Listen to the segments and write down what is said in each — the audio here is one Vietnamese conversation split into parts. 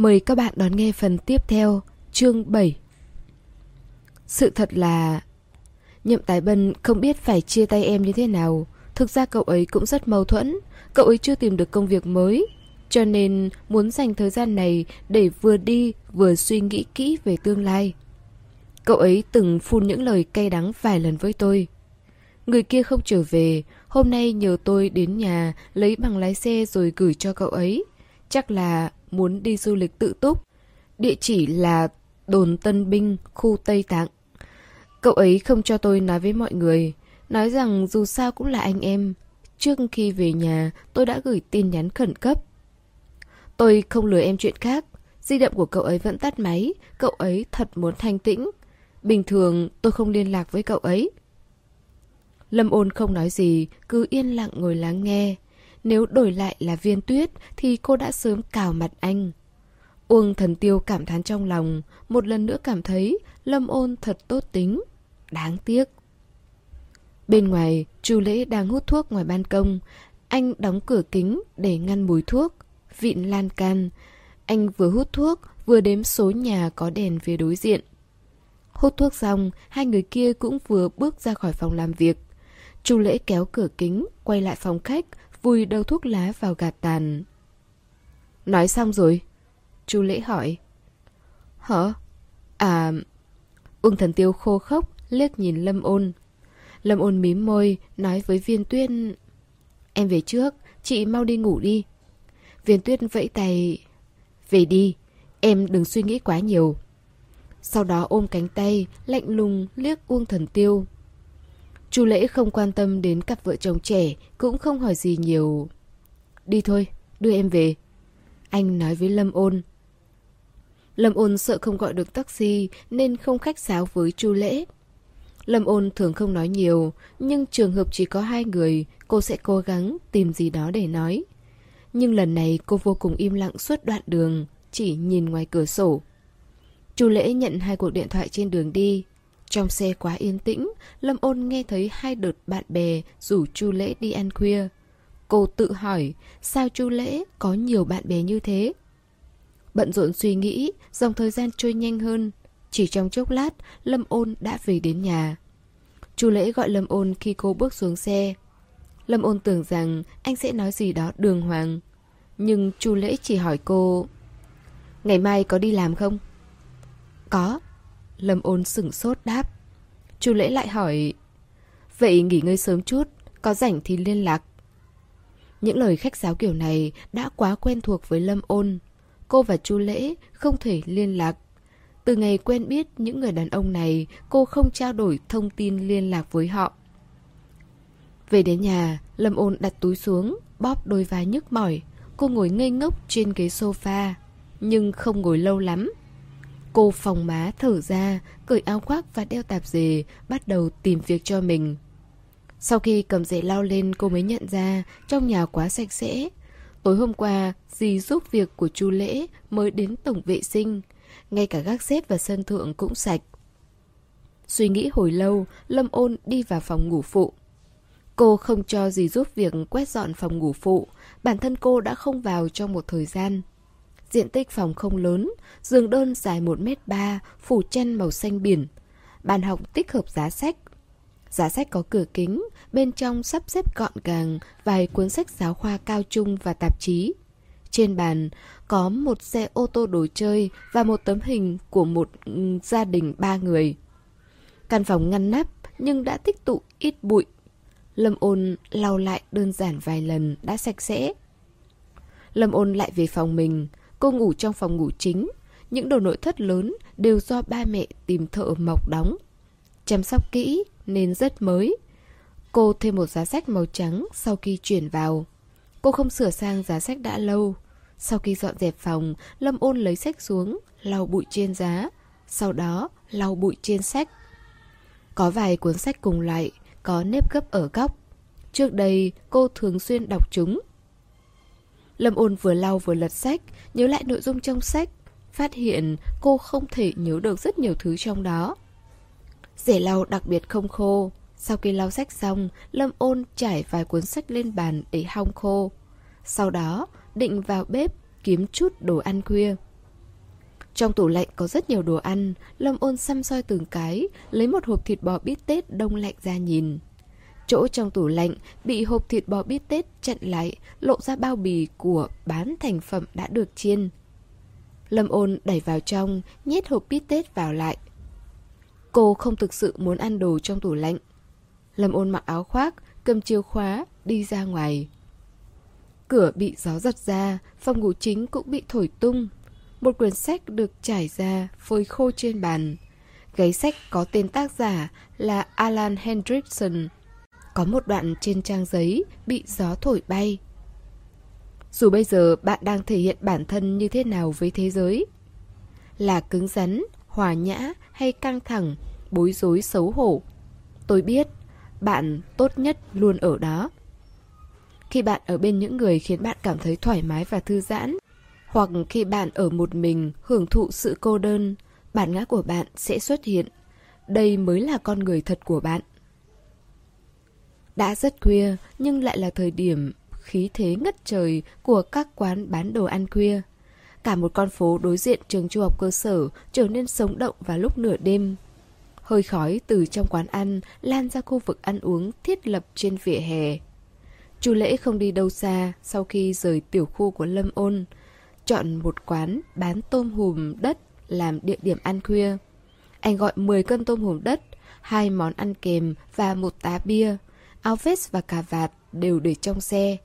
Mời các bạn đón nghe phần tiếp theo, chương 7. Sự thật là... Nhậm Tái Bân không biết phải chia tay em như thế nào. Thực ra cậu ấy cũng rất mâu thuẫn. Cậu ấy chưa tìm được công việc mới. Cho nên muốn dành thời gian này để vừa đi vừa suy nghĩ kỹ về tương lai. Cậu ấy từng phun những lời cay đắng vài lần với tôi. Người kia không trở về, hôm nay nhờ tôi đến nhà lấy bằng lái xe rồi gửi cho cậu ấy. Chắc là muốn đi du lịch tự túc. Địa chỉ là đồn Tân Binh, khu Tây Tạng. Cậu ấy không cho tôi nói với mọi người, nói rằng dù sao cũng là anh em. Trước khi về nhà, tôi đã gửi tin nhắn khẩn cấp. Tôi không lừa em chuyện khác, di động của cậu ấy vẫn tắt máy, cậu ấy thật muốn thanh tĩnh. Bình thường tôi không liên lạc với cậu ấy. Lâm ôn không nói gì, cứ yên lặng ngồi lắng nghe. Nếu đổi lại là viên tuyết thì cô đã sớm cào mặt anh. Uông thần tiêu cảm thán trong lòng, một lần nữa cảm thấy Lâm ôn thật tốt tính. Đáng tiếc. Bên ngoài, chu lễ đang hút thuốc ngoài ban công. Anh đóng cửa kính để ngăn mùi thuốc. Vịn lan can. Anh vừa hút thuốc, vừa đếm số nhà có đèn phía đối diện. Hút thuốc xong, hai người kia cũng vừa bước ra khỏi phòng làm việc. Chu lễ kéo cửa kính, quay lại phòng khách, vùi đầu thuốc lá vào gạt tàn. Nói xong rồi? Chu lễ hỏi. Hả? À... uông thần tiêu khô khốc, liếc nhìn Lâm ôn. Lâm ôn mím môi, nói với viên tuyên... Em về trước, chị mau đi ngủ đi. Viên tuyết vẫy tay... Về đi, em đừng suy nghĩ quá nhiều. Sau đó ôm cánh tay, lạnh lùng liếc Uông Thần Tiêu. Chu Lễ không quan tâm đến cặp vợ chồng trẻ, cũng không hỏi gì nhiều. Đi thôi, đưa em về. Anh nói với Lâm Ôn. Lâm Ôn sợ không gọi được taxi nên không khách sáo với Chu Lễ. Lâm Ôn thường không nói nhiều, nhưng trường hợp chỉ có hai người, cô sẽ cố gắng tìm gì đó để nói. Nhưng lần này cô vô cùng im lặng suốt đoạn đường, chỉ nhìn ngoài cửa sổ. Chu Lễ nhận hai cuộc điện thoại trên đường đi. Trong xe quá yên tĩnh, Lâm Ôn nghe thấy hai đợt bạn bè rủ Chu Lễ đi ăn khuya. Cô tự hỏi, sao Chu Lễ có nhiều bạn bè như thế? Bận rộn suy nghĩ, dòng thời gian trôi nhanh hơn. Chỉ trong chốc lát, Lâm Ôn đã về đến nhà. Chu Lễ gọi Lâm Ôn khi cô bước xuống xe. Lâm Ôn tưởng rằng anh sẽ nói gì đó đường hoàng. Nhưng Chu Lễ chỉ hỏi cô, Ngày mai có đi làm không? Có. Lâm ôn sửng sốt đáp. Chu lễ lại hỏi, Vậy nghỉ ngơi sớm chút, có rảnh thì liên lạc. Những lời khách giáo kiểu này đã quá quen thuộc với Lâm ôn. Cô và chu lễ không thể liên lạc. Từ ngày quen biết những người đàn ông này, cô không trao đổi thông tin liên lạc với họ. Về đến nhà, Lâm ôn đặt túi xuống, bóp đôi vai nhức mỏi. Cô ngồi ngây ngốc trên ghế sofa, nhưng không ngồi lâu lắm. Cô phòng má thở ra, cởi áo khoác và đeo tạp dề, bắt đầu tìm việc cho mình. Sau khi cầm dề lao lên cô mới nhận ra trong nhà quá sạch sẽ. Tối hôm qua, dì giúp việc của chu Lễ mới đến tổng vệ sinh. Ngay cả gác xếp và sân thượng cũng sạch. Suy nghĩ hồi lâu, Lâm ôn đi vào phòng ngủ phụ. Cô không cho dì giúp việc quét dọn phòng ngủ phụ, bản thân cô đã không vào trong một thời gian. Diện tích phòng không lớn, giường đơn dài 1m3, phủ chân màu xanh biển. Bàn học tích hợp giá sách. Giá sách có cửa kính, bên trong sắp xếp gọn gàng vài cuốn sách giáo khoa cao trung và tạp chí. Trên bàn có một xe ô tô đồ chơi và một tấm hình của một ừ, gia đình ba người. Căn phòng ngăn nắp nhưng đã tích tụ ít bụi. Lâm ôn lau lại đơn giản vài lần đã sạch sẽ. Lâm ôn lại về phòng mình, Cô ngủ trong phòng ngủ chính. Những đồ nội thất lớn đều do ba mẹ tìm thợ mộc đóng. Chăm sóc kỹ nên rất mới. Cô thêm một giá sách màu trắng sau khi chuyển vào. Cô không sửa sang giá sách đã lâu. Sau khi dọn dẹp phòng, Lâm ôn lấy sách xuống, lau bụi trên giá. Sau đó, lau bụi trên sách. Có vài cuốn sách cùng loại, có nếp gấp ở góc. Trước đây, cô thường xuyên đọc chúng. Lâm ôn vừa lau vừa lật sách, nhớ lại nội dung trong sách. Phát hiện cô không thể nhớ được rất nhiều thứ trong đó. Rẻ lau đặc biệt không khô. Sau khi lau sách xong, Lâm ôn trải vài cuốn sách lên bàn để hong khô. Sau đó, định vào bếp kiếm chút đồ ăn khuya. Trong tủ lạnh có rất nhiều đồ ăn, Lâm ôn xăm soi từng cái, lấy một hộp thịt bò bít tết đông lạnh ra nhìn. Chỗ trong tủ lạnh bị hộp thịt bò bít tết chặn lại, lộ ra bao bì của bán thành phẩm đã được chiên. Lâm ôn đẩy vào trong, nhét hộp bít tết vào lại. Cô không thực sự muốn ăn đồ trong tủ lạnh. Lâm ôn mặc áo khoác, cầm chìa khóa, đi ra ngoài. Cửa bị gió giật ra, phòng ngủ chính cũng bị thổi tung. Một quyển sách được trải ra, phơi khô trên bàn. Gáy sách có tên tác giả là Alan Hendrickson. Có một đoạn trên trang giấy bị gió thổi bay. Dù bây giờ bạn đang thể hiện bản thân như thế nào với thế giới? Là cứng rắn, hòa nhã hay căng thẳng, bối rối xấu hổ? Tôi biết, bạn tốt nhất luôn ở đó. Khi bạn ở bên những người khiến bạn cảm thấy thoải mái và thư giãn, hoặc khi bạn ở một mình hưởng thụ sự cô đơn, bản ngã của bạn sẽ xuất hiện. Đây mới là con người thật của bạn. Đã rất khuya, nhưng lại là thời điểm khí thế ngất trời của các quán bán đồ ăn khuya. Cả một con phố đối diện trường trung học cơ sở trở nên sống động vào lúc nửa đêm. Hơi khói từ trong quán ăn lan ra khu vực ăn uống thiết lập trên vỉa hè. Chu Lễ không đi đâu xa sau khi rời tiểu khu của Lâm Ôn, chọn một quán bán tôm hùm đất làm địa điểm ăn khuya. Anh gọi 10 cân tôm hùm đất, hai món ăn kèm và một tá bia. Áo vest và cà vạt đều để trong xe.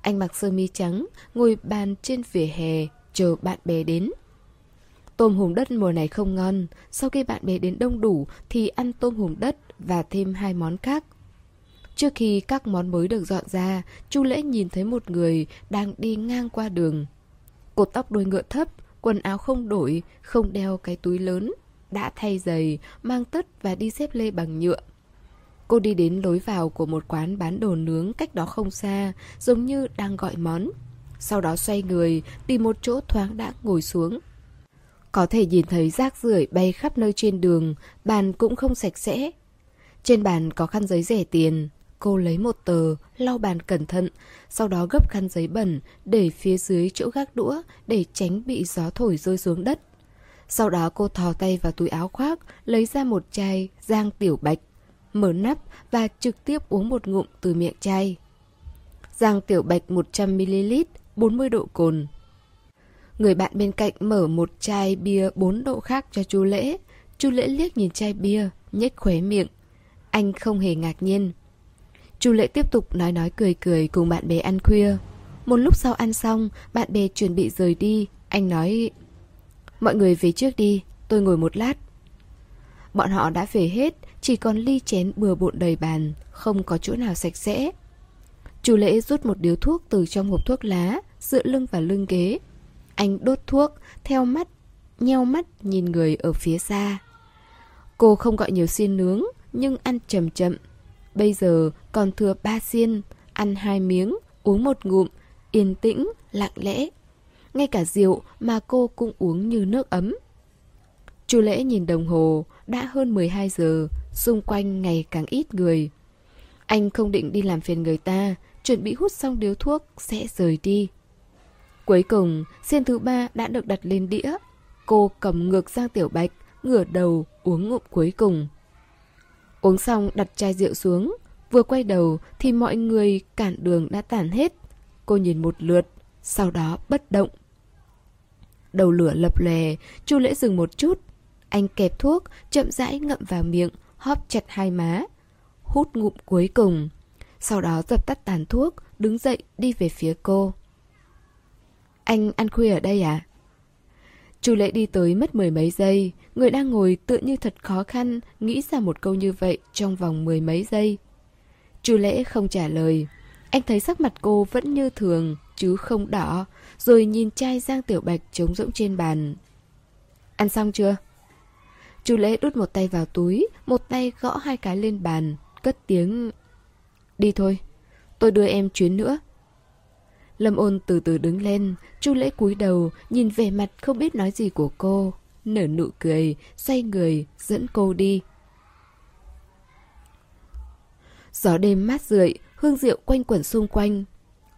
Anh mặc sơ mi trắng, ngồi bàn trên vỉa hè, chờ bạn bè đến. Tôm hùm đất mùa này không ngon, sau khi bạn bè đến đông đủ thì ăn tôm hùm đất và thêm hai món khác. Trước khi các món mới được dọn ra, Chu Lễ nhìn thấy một người đang đi ngang qua đường. Cột tóc đuôi ngựa thấp, quần áo không đổi, không đeo cái túi lớn, đã thay giày, mang tất và đi xếp lê bằng nhựa. Cô đi đến lối vào của một quán bán đồ nướng cách đó không xa, giống như đang gọi món. Sau đó xoay người, tìm một chỗ thoáng đã ngồi xuống. Có thể nhìn thấy rác rưởi bay khắp nơi trên đường, bàn cũng không sạch sẽ. Trên bàn có khăn giấy rẻ tiền, Cô lấy một tờ, lau bàn cẩn thận, sau đó gấp khăn giấy bẩn để phía dưới chỗ gác đũa để tránh bị gió thổi rơi xuống đất. Sau đó cô thò tay vào túi áo khoác, lấy ra một chai giang tiểu bạch, mở nắp và trực tiếp uống một ngụm từ miệng chai. Giang tiểu bạch 100ml, 40 độ cồn. Người bạn bên cạnh mở một chai bia 4 độ khác cho chú Lễ. Chú Lễ liếc nhìn chai bia, nhếch khóe miệng. Anh không hề ngạc nhiên. Chú lễ tiếp tục nói nói cười cười cùng bạn bè ăn khuya. Một lúc sau ăn xong, bạn bè chuẩn bị rời đi. Anh nói... Mọi người về trước đi, tôi ngồi một lát. Bọn họ đã về hết, chỉ còn ly chén bừa bộn đầy bàn, không có chỗ nào sạch sẽ. chủ Lễ rút một điếu thuốc từ trong hộp thuốc lá, dựa lưng vào lưng ghế. Anh đốt thuốc, theo mắt, nheo mắt nhìn người ở phía xa. Cô không gọi nhiều xiên nướng, nhưng ăn chậm chậm, Bây giờ còn thừa ba xiên, ăn hai miếng, uống một ngụm, yên tĩnh, lặng lẽ. Ngay cả rượu mà cô cũng uống như nước ấm. chủ lễ nhìn đồng hồ, đã hơn 12 giờ, xung quanh ngày càng ít người. Anh không định đi làm phiền người ta, chuẩn bị hút xong điếu thuốc, sẽ rời đi. Cuối cùng, xiên thứ ba đã được đặt lên đĩa. Cô cầm ngược sang tiểu bạch, ngửa đầu, uống ngụm cuối cùng. Uống xong đặt chai rượu xuống, vừa quay đầu thì mọi người cản đường đã tản hết. Cô nhìn một lượt, sau đó bất động. Đầu lửa lập lè, Chu Lễ dừng một chút. Anh kẹp thuốc, chậm rãi ngậm vào miệng, hóp chặt hai má. Hút ngụm cuối cùng. Sau đó dập tắt tàn thuốc, đứng dậy đi về phía cô. Anh ăn khuya ở đây à? Chu lệ đi tới mất mười mấy giây, người đang ngồi tự như thật khó khăn, nghĩ ra một câu như vậy trong vòng mười mấy giây. Chu lễ không trả lời. Anh thấy sắc mặt cô vẫn như thường, chứ không đỏ, rồi nhìn chai Giang Tiểu Bạch trống rỗng trên bàn. Ăn xong chưa? Chu lễ đút một tay vào túi, một tay gõ hai cái lên bàn, cất tiếng... Đi thôi, tôi đưa em chuyến nữa. Lâm ôn từ từ đứng lên, Chu lễ cúi đầu, nhìn vẻ mặt không biết nói gì của cô. Nở nụ cười, xoay người, dẫn cô đi. Gió đêm mát rượi, hương rượu quanh quẩn xung quanh.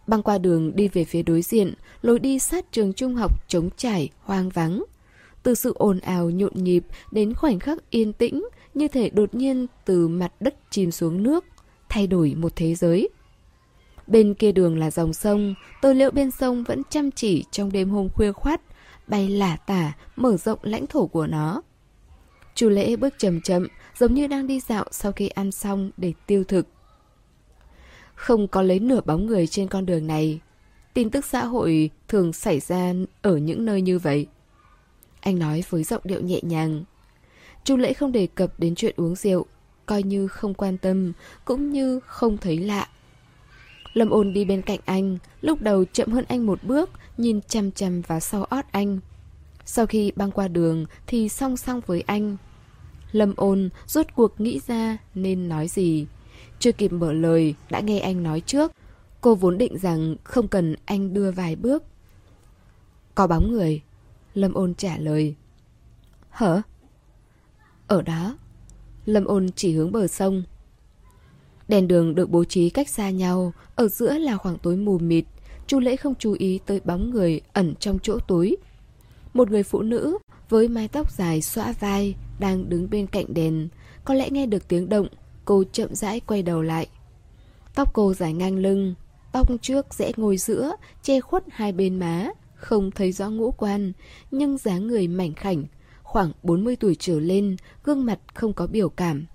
Băng qua đường đi về phía đối diện, lối đi sát trường trung học trống trải, hoang vắng từ sự ồn ào nhộn nhịp đến khoảnh khắc yên tĩnh, như thể đột nhiên từ mặt đất chìm xuống nước, thay đổi một thế giới. Bên kia đường là dòng sông, tơ liệu bên sông vẫn chăm chỉ trong đêm hôm khuya khoát, bay lả tả, mở rộng lãnh thổ của nó. Chu lễ bước chậm chậm, giống như đang đi dạo sau khi ăn xong để tiêu thực. Không có lấy nửa bóng người trên con đường này. Tin tức xã hội thường xảy ra ở những nơi như vậy. Anh nói với giọng điệu nhẹ nhàng. Chu lễ không đề cập đến chuyện uống rượu, coi như không quan tâm, cũng như không thấy lạ. Lâm ôn đi bên cạnh anh, lúc đầu chậm hơn anh một bước, nhìn chăm chăm vào sau ót anh. Sau khi băng qua đường thì song song với anh. Lâm ôn rốt cuộc nghĩ ra nên nói gì. Chưa kịp mở lời, đã nghe anh nói trước. Cô vốn định rằng không cần anh đưa vài bước. Có bóng người. Lâm ôn trả lời. Hả? Ở đó. Lâm ôn chỉ hướng bờ sông. Đèn đường được bố trí cách xa nhau, ở giữa là khoảng tối mù mịt. Chu lễ không chú ý tới bóng người ẩn trong chỗ tối. Một người phụ nữ với mái tóc dài xõa vai đang đứng bên cạnh đèn. Có lẽ nghe được tiếng động, cô chậm rãi quay đầu lại. Tóc cô dài ngang lưng, tóc trước rẽ ngồi giữa, che khuất hai bên má, không thấy rõ ngũ quan, nhưng dáng người mảnh khảnh, khoảng 40 tuổi trở lên, gương mặt không có biểu cảm.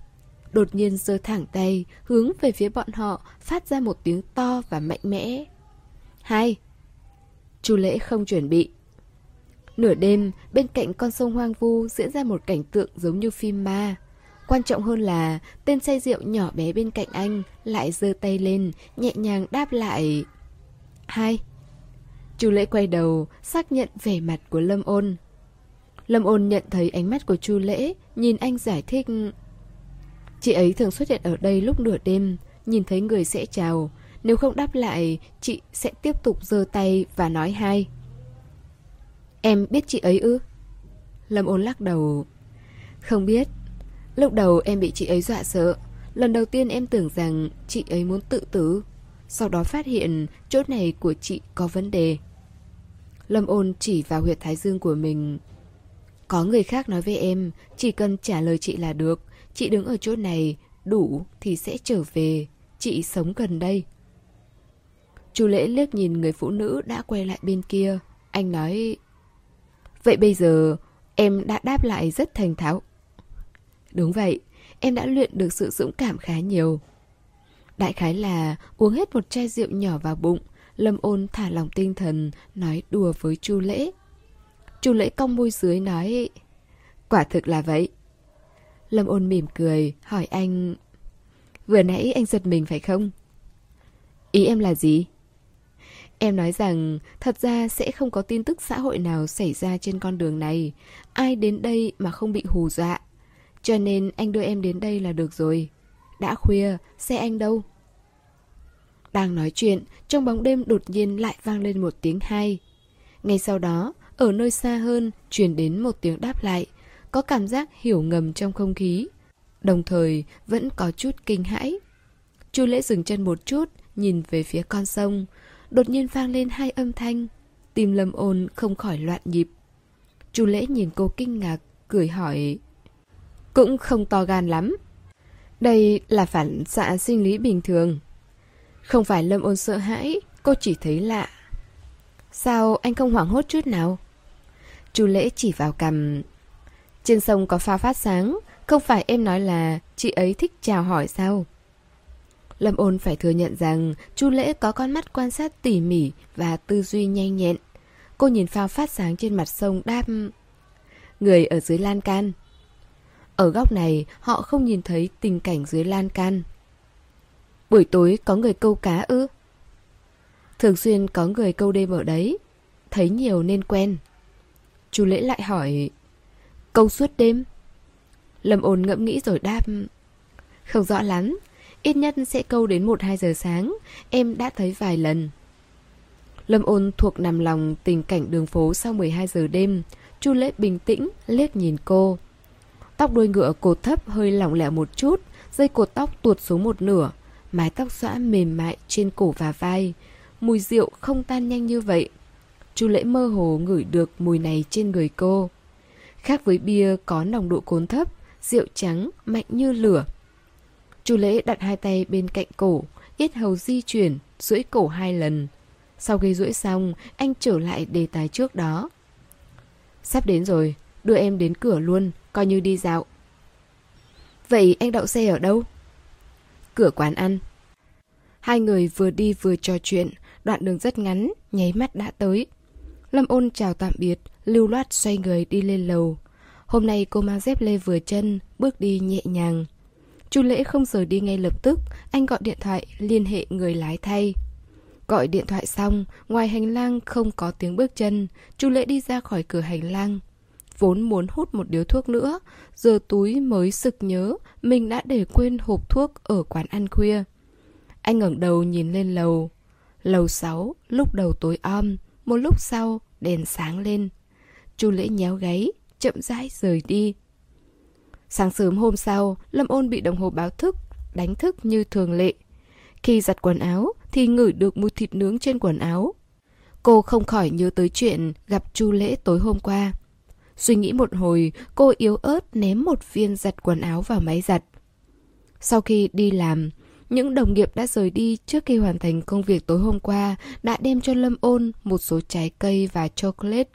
Đột nhiên giơ thẳng tay, hướng về phía bọn họ, phát ra một tiếng to và mạnh mẽ. Hai. Chu lễ không chuẩn bị. Nửa đêm, bên cạnh con sông hoang vu diễn ra một cảnh tượng giống như phim ma. Quan trọng hơn là tên say rượu nhỏ bé bên cạnh anh lại giơ tay lên, nhẹ nhàng đáp lại. Hai. Chu lễ quay đầu, xác nhận vẻ mặt của Lâm ôn. Lâm ôn nhận thấy ánh mắt của Chu lễ, nhìn anh giải thích. Chị ấy thường xuất hiện ở đây lúc nửa đêm, nhìn thấy người sẽ chào. Nếu không đáp lại, chị sẽ tiếp tục giơ tay và nói hai. Em biết chị ấy ư? Lâm ôn lắc đầu. Không biết. Lúc đầu em bị chị ấy dọa sợ. Lần đầu tiên em tưởng rằng chị ấy muốn tự tử. Sau đó phát hiện chỗ này của chị có vấn đề. Lâm ôn chỉ vào huyệt thái dương của mình. Có người khác nói với em, chỉ cần trả lời chị là được. Chị đứng ở chỗ này, đủ thì sẽ trở về. Chị sống gần đây. Chu lễ liếc nhìn người phụ nữ đã quay lại bên kia. Anh nói Vậy bây giờ em đã đáp lại rất thành thạo. Đúng vậy, em đã luyện được sự dũng cảm khá nhiều. Đại khái là uống hết một chai rượu nhỏ vào bụng, Lâm ôn thả lòng tinh thần, nói đùa với Chu Lễ. Chu Lễ cong môi dưới nói, quả thực là vậy. Lâm ôn mỉm cười, hỏi anh, vừa nãy anh giật mình phải không? Ý em là gì? Em nói rằng thật ra sẽ không có tin tức xã hội nào xảy ra trên con đường này. Ai đến đây mà không bị hù dọa. Cho nên anh đưa em đến đây là được rồi. Đã khuya, xe anh đâu? Đang nói chuyện, trong bóng đêm đột nhiên lại vang lên một tiếng hay Ngay sau đó, ở nơi xa hơn, truyền đến một tiếng đáp lại. Có cảm giác hiểu ngầm trong không khí. Đồng thời, vẫn có chút kinh hãi. Chu lễ dừng chân một chút, nhìn về phía con sông đột nhiên vang lên hai âm thanh. Tim lâm ôn không khỏi loạn nhịp. Chu lễ nhìn cô kinh ngạc, cười hỏi. Cũng không to gan lắm. Đây là phản xạ sinh lý bình thường. Không phải lâm ôn sợ hãi, cô chỉ thấy lạ. Sao anh không hoảng hốt chút nào? Chu lễ chỉ vào cầm. Trên sông có pha phát sáng, không phải em nói là chị ấy thích chào hỏi sao? Lâm ôn phải thừa nhận rằng Chu Lễ có con mắt quan sát tỉ mỉ và tư duy nhanh nhẹn. Cô nhìn phao phát sáng trên mặt sông đáp Người ở dưới lan can. Ở góc này họ không nhìn thấy tình cảnh dưới lan can. Buổi tối có người câu cá ư? Thường xuyên có người câu đêm ở đấy. Thấy nhiều nên quen. Chu Lễ lại hỏi, Câu suốt đêm? Lâm ồn ngẫm nghĩ rồi đáp, Không rõ lắm, Ít nhất sẽ câu đến 1-2 giờ sáng, Em đã thấy vài lần Lâm ôn thuộc nằm lòng tình cảnh đường phố sau 12 giờ đêm, Chu lễ bình tĩnh, liếc nhìn cô Tóc đuôi ngựa cột thấp hơi lỏng lẻo một chút, Dây cột tóc tuột xuống một nửa Mái tóc xõa mềm mại trên cổ và vai Mùi rượu không tan nhanh như vậy Chu lễ mơ hồ ngửi được mùi này trên người cô Khác với bia có nồng độ cồn thấp, rượu trắng mạnh như lửa. Chu lễ đặt hai tay bên cạnh cổ, yết hầu di chuyển, duỗi cổ hai lần. Sau khi duỗi xong, anh trở lại đề tài trước đó. Sắp đến rồi, đưa em đến cửa luôn, coi như đi dạo. Vậy anh đậu xe ở đâu? Cửa quán ăn. Hai người vừa đi vừa trò chuyện, đoạn đường rất ngắn, nháy mắt đã tới. Lâm ôn chào tạm biệt, lưu loát xoay người đi lên lầu. Hôm nay cô mang dép lê vừa chân, bước đi nhẹ nhàng. Chu Lễ không rời đi ngay lập tức, anh gọi điện thoại liên hệ người lái thay. Gọi điện thoại xong, ngoài hành lang không có tiếng bước chân, Chu Lễ đi ra khỏi cửa hành lang. Vốn muốn hút một điếu thuốc nữa, giờ túi mới sực nhớ mình đã để quên hộp thuốc ở quán ăn khuya. Anh ngẩng đầu nhìn lên lầu. Lầu 6, lúc đầu tối om, một lúc sau đèn sáng lên. Chu Lễ nhéo gáy, chậm rãi rời đi. Sáng sớm hôm sau, Lâm Ôn bị đồng hồ báo thức, đánh thức như thường lệ. Khi giặt quần áo thì ngửi được mùi thịt nướng trên quần áo. Cô không khỏi nhớ tới chuyện gặp Chu Lễ tối hôm qua. Suy nghĩ một hồi, cô yếu ớt ném một viên giặt quần áo vào máy giặt. Sau khi đi làm, những đồng nghiệp đã rời đi trước khi hoàn thành công việc tối hôm qua đã đem cho Lâm Ôn một số trái cây và chocolate.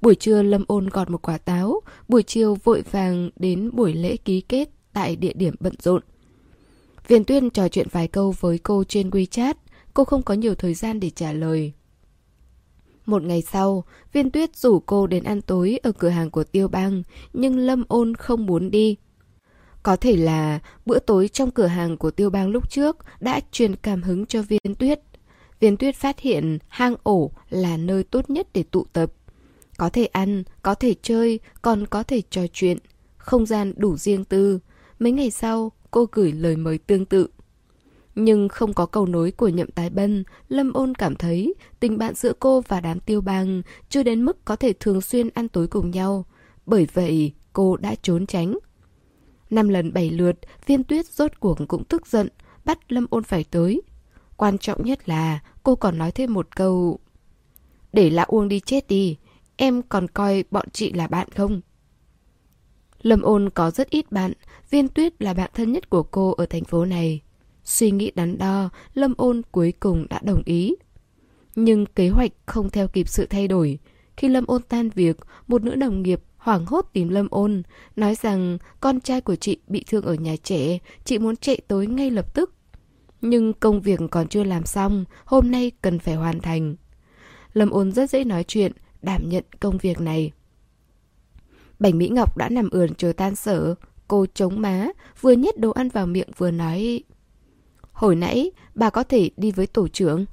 Buổi trưa Lâm Ôn gọt một quả táo, buổi chiều vội vàng đến buổi lễ ký kết tại địa điểm bận rộn. Viên Tuyên trò chuyện vài câu với cô trên WeChat, cô không có nhiều thời gian để trả lời. Một ngày sau, Viên Tuyết rủ cô đến ăn tối ở cửa hàng của Tiêu Bang, nhưng Lâm Ôn không muốn đi. Có thể là bữa tối trong cửa hàng của Tiêu Bang lúc trước đã truyền cảm hứng cho Viên Tuyết. Viên Tuyết phát hiện hang ổ là nơi tốt nhất để tụ tập. Có thể ăn, có thể chơi, còn có thể trò chuyện. Không gian đủ riêng tư. Mấy ngày sau, cô gửi lời mời tương tự. Nhưng không có cầu nối của nhậm tái bân, Lâm ôn cảm thấy tình bạn giữa cô và đám tiêu bang chưa đến mức có thể thường xuyên ăn tối cùng nhau. Bởi vậy, cô đã trốn tránh. Năm lần bảy lượt, viên tuyết rốt cuộc cũng tức giận, bắt Lâm ôn phải tới. Quan trọng nhất là cô còn nói thêm một câu Để lão Uông đi chết đi, em còn coi bọn chị là bạn không? Lâm ôn có rất ít bạn, viên tuyết là bạn thân nhất của cô ở thành phố này. Suy nghĩ đắn đo, Lâm ôn cuối cùng đã đồng ý. Nhưng kế hoạch không theo kịp sự thay đổi. Khi Lâm ôn tan việc, một nữ đồng nghiệp hoảng hốt tìm Lâm ôn, nói rằng con trai của chị bị thương ở nhà trẻ, chị muốn chạy tối ngay lập tức. Nhưng công việc còn chưa làm xong, hôm nay cần phải hoàn thành. Lâm ôn rất dễ nói chuyện, đảm nhận công việc này. Bảnh Mỹ Ngọc đã nằm ườn chờ tan sở, cô chống má, vừa nhét đồ ăn vào miệng vừa nói Hồi nãy, bà có thể đi với tổ trưởng.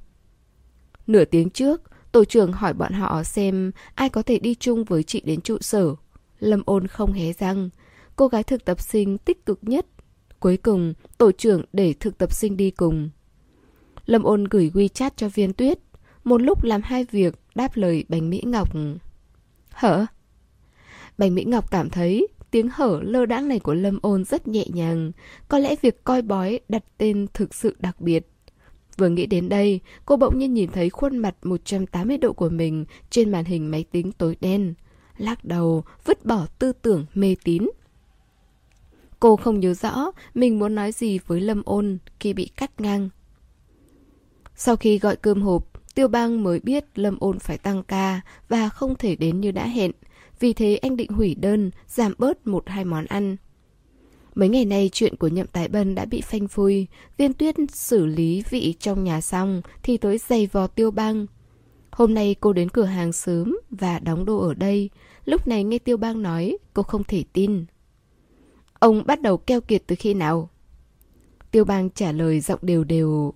Nửa tiếng trước, tổ trưởng hỏi bọn họ xem ai có thể đi chung với chị đến trụ sở. Lâm ôn không hé răng. Cô gái thực tập sinh tích cực nhất. Cuối cùng, tổ trưởng để thực tập sinh đi cùng. Lâm ôn gửi WeChat cho viên tuyết. Một lúc làm hai việc, đáp lời bánh Mỹ Ngọc. Hở? Bánh Mỹ Ngọc cảm thấy tiếng hở lơ đãng này của Lâm ôn rất nhẹ nhàng. Có lẽ việc coi bói đặt tên thực sự đặc biệt. Vừa nghĩ đến đây, cô bỗng nhiên nhìn thấy khuôn mặt 180 độ của mình trên màn hình máy tính tối đen. Lắc đầu, vứt bỏ tư tưởng mê tín. Cô không nhớ rõ mình muốn nói gì với Lâm ôn khi bị cắt ngang. Sau khi gọi cơm hộp, Tiêu Bang mới biết Lâm ôn phải tăng ca và không thể đến như đã hẹn. Vì thế anh định hủy đơn, giảm bớt một hai món ăn. Mấy ngày nay chuyện của nhậm tái bân đã bị phanh phui, viên tuyết xử lý vị trong nhà xong thì tới giày vò tiêu bang. Hôm nay cô đến cửa hàng sớm và đóng đồ ở đây, lúc này nghe tiêu bang nói cô không thể tin. Ông bắt đầu keo kiệt từ khi nào? Tiêu bang trả lời giọng đều đều.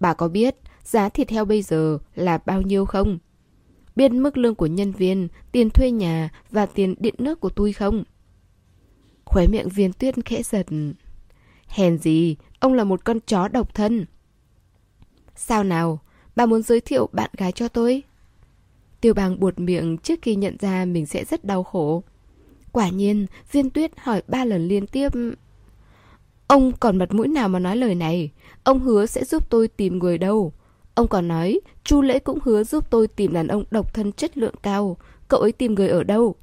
Bà có biết giá thịt heo bây giờ là bao nhiêu không? Biết mức lương của nhân viên, tiền thuê nhà và tiền điện nước của tôi không? Khóe miệng viên tuyết khẽ giật. Hèn gì, ông là một con chó độc thân. Sao nào, bà muốn giới thiệu bạn gái cho tôi? Tiêu bang buột miệng trước khi nhận ra mình sẽ rất đau khổ. Quả nhiên, viên tuyết hỏi ba lần liên tiếp. Ông còn mặt mũi nào mà nói lời này? Ông hứa sẽ giúp tôi tìm người đâu. Ông còn nói, Chu Lễ cũng hứa giúp tôi tìm đàn ông độc thân chất lượng cao. Cậu ấy tìm người ở đâu?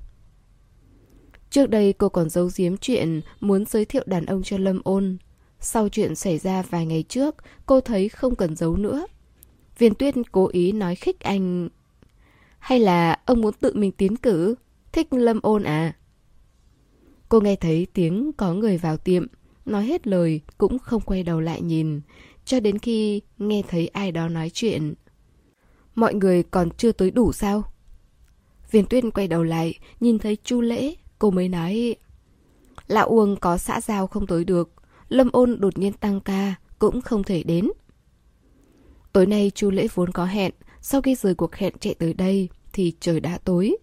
Trước đây cô còn giấu giếm chuyện muốn giới thiệu đàn ông cho Lâm ôn. Sau chuyện xảy ra vài ngày trước, cô thấy không cần giấu nữa. Viên tuyết cố ý nói khích anh... Hay là ông muốn tự mình tiến cử? Thích Lâm ôn à? Cô nghe thấy tiếng có người vào tiệm, nói hết lời cũng không quay đầu lại nhìn, cho đến khi nghe thấy ai đó nói chuyện. Mọi người còn chưa tới đủ sao? Viên tuyết quay đầu lại, nhìn thấy chu lễ, cô mới nói... Lão Uông có xã giao không tới được, Lâm ôn đột nhiên tăng ca, cũng không thể đến. Tối nay chu lễ vốn có hẹn, sau khi rời cuộc hẹn chạy tới đây thì trời đã tối.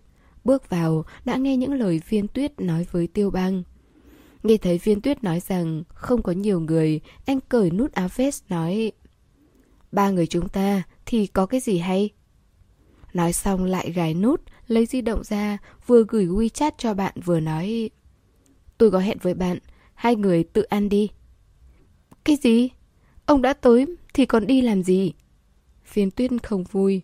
Bước vào, đã nghe những lời viên tuyết nói với tiêu bang. Nghe thấy viên tuyết nói rằng không có nhiều người, anh cởi nút áo vest nói Ba người chúng ta thì có cái gì hay? Nói xong lại gài nút, lấy di động ra, vừa gửi WeChat cho bạn vừa nói Tôi có hẹn với bạn, hai người tự ăn đi. Cái gì? Ông đã tới thì còn đi làm gì? Viên tuyết không vui.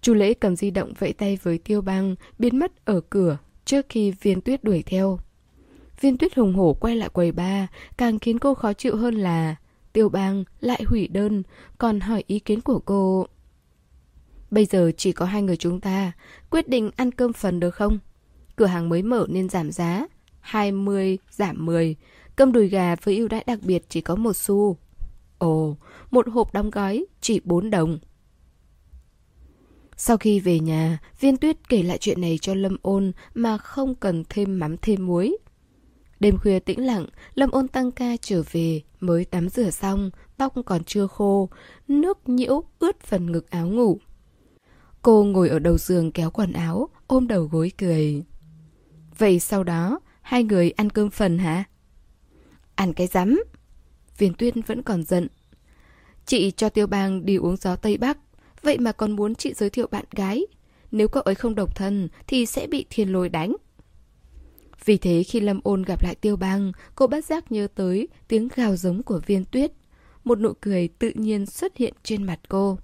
Chu lễ cầm di động vẫy tay với tiêu băng, biến mất ở cửa trước khi viên tuyết đuổi theo. Viên tuyết hùng hổ quay lại quầy ba, càng khiến cô khó chịu hơn là tiêu bang lại hủy đơn, còn hỏi ý kiến của cô. Bây giờ chỉ có hai người chúng ta, quyết định ăn cơm phần được không? Cửa hàng mới mở nên giảm giá, 20 giảm 10, cơm đùi gà với ưu đãi đặc biệt chỉ có một xu. Ồ, một hộp đóng gói chỉ 4 đồng. Sau khi về nhà, viên tuyết kể lại chuyện này cho Lâm ôn mà không cần thêm mắm thêm muối. Đêm khuya tĩnh lặng, Lâm ôn tăng ca trở về, mới tắm rửa xong, tóc còn chưa khô, nước nhiễu ướt phần ngực áo ngủ. Cô ngồi ở đầu giường kéo quần áo, ôm đầu gối cười. Vậy sau đó, hai người ăn cơm phần hả? Ăn cái rắm. Viên tuyên vẫn còn giận. Chị cho tiêu bang đi uống gió Tây Bắc, vậy mà còn muốn chị giới thiệu bạn gái. Nếu cậu ấy không độc thân thì sẽ bị thiên lôi đánh. Vì thế khi Lâm ôn gặp lại tiêu bang, cô bất giác nhớ tới tiếng gào giống của viên tuyết. Một nụ cười tự nhiên xuất hiện trên mặt cô.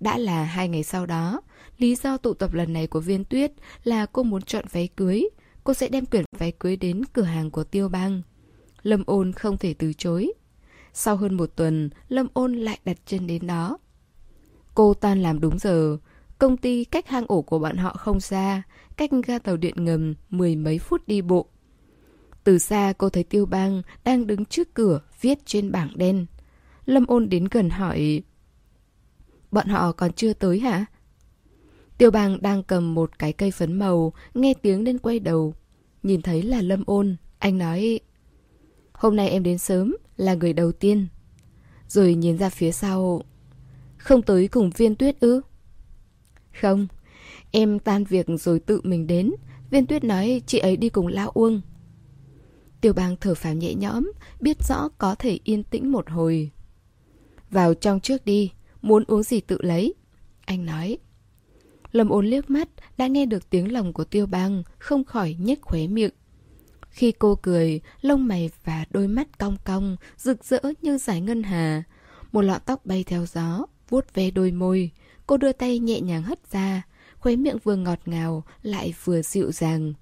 Đã là hai ngày sau đó, lý do tụ tập lần này của viên tuyết là cô muốn chọn váy cưới. Cô sẽ đem quyển váy cưới đến cửa hàng của tiêu bang. Lâm ôn không thể từ chối. Sau hơn một tuần, Lâm ôn lại đặt chân đến đó. Cô tan làm đúng giờ. Công ty cách hang ổ của bọn họ không xa, cách ga tàu điện ngầm mười mấy phút đi bộ. Từ xa cô thấy Tiêu Bang đang đứng trước cửa viết trên bảng đen. Lâm ôn đến gần hỏi Bọn họ còn chưa tới hả? Tiêu Bang đang cầm một cái cây phấn màu, nghe tiếng nên quay đầu. Nhìn thấy là Lâm ôn, anh nói Hôm nay em đến sớm, là người đầu tiên. Rồi nhìn ra phía sau Không tới cùng viên tuyết ư? Không, em tan việc rồi tự mình đến. Viên tuyết nói chị ấy đi cùng Lão Uông. Tiêu bang thở phào nhẹ nhõm, biết rõ có thể yên tĩnh một hồi. Vào trong trước đi, muốn uống gì tự lấy. Anh nói. Lâm ôn liếc mắt, đã nghe được tiếng lòng của tiêu bang, không khỏi nhếch khóe miệng. Khi cô cười, lông mày và đôi mắt cong cong, rực rỡ như giải ngân hà. Một lọn tóc bay theo gió, vuốt ve đôi môi. Cô đưa tay nhẹ nhàng hất ra, khóe miệng vừa ngọt ngào, lại vừa dịu dàng.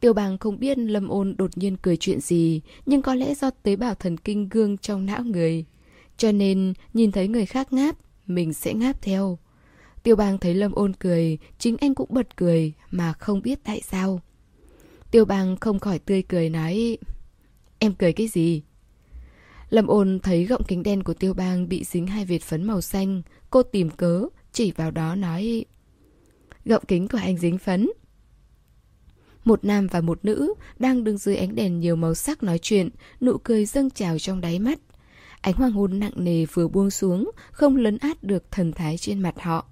Tiêu bằng không biết Lâm ôn đột nhiên cười chuyện gì, nhưng có lẽ do tế bào thần kinh gương trong não người. Cho nên, nhìn thấy người khác ngáp, mình sẽ ngáp theo. Tiêu bang thấy Lâm ôn cười, chính anh cũng bật cười, mà không biết tại sao. Tiêu bang không khỏi tươi cười nói Em cười cái gì? Lâm ôn thấy gọng kính đen của tiêu bang bị dính hai vệt phấn màu xanh Cô tìm cớ, chỉ vào đó nói Gọng kính của anh dính phấn Một nam và một nữ đang đứng dưới ánh đèn nhiều màu sắc nói chuyện Nụ cười dâng trào trong đáy mắt Ánh hoàng hôn nặng nề vừa buông xuống Không lấn át được thần thái trên mặt họ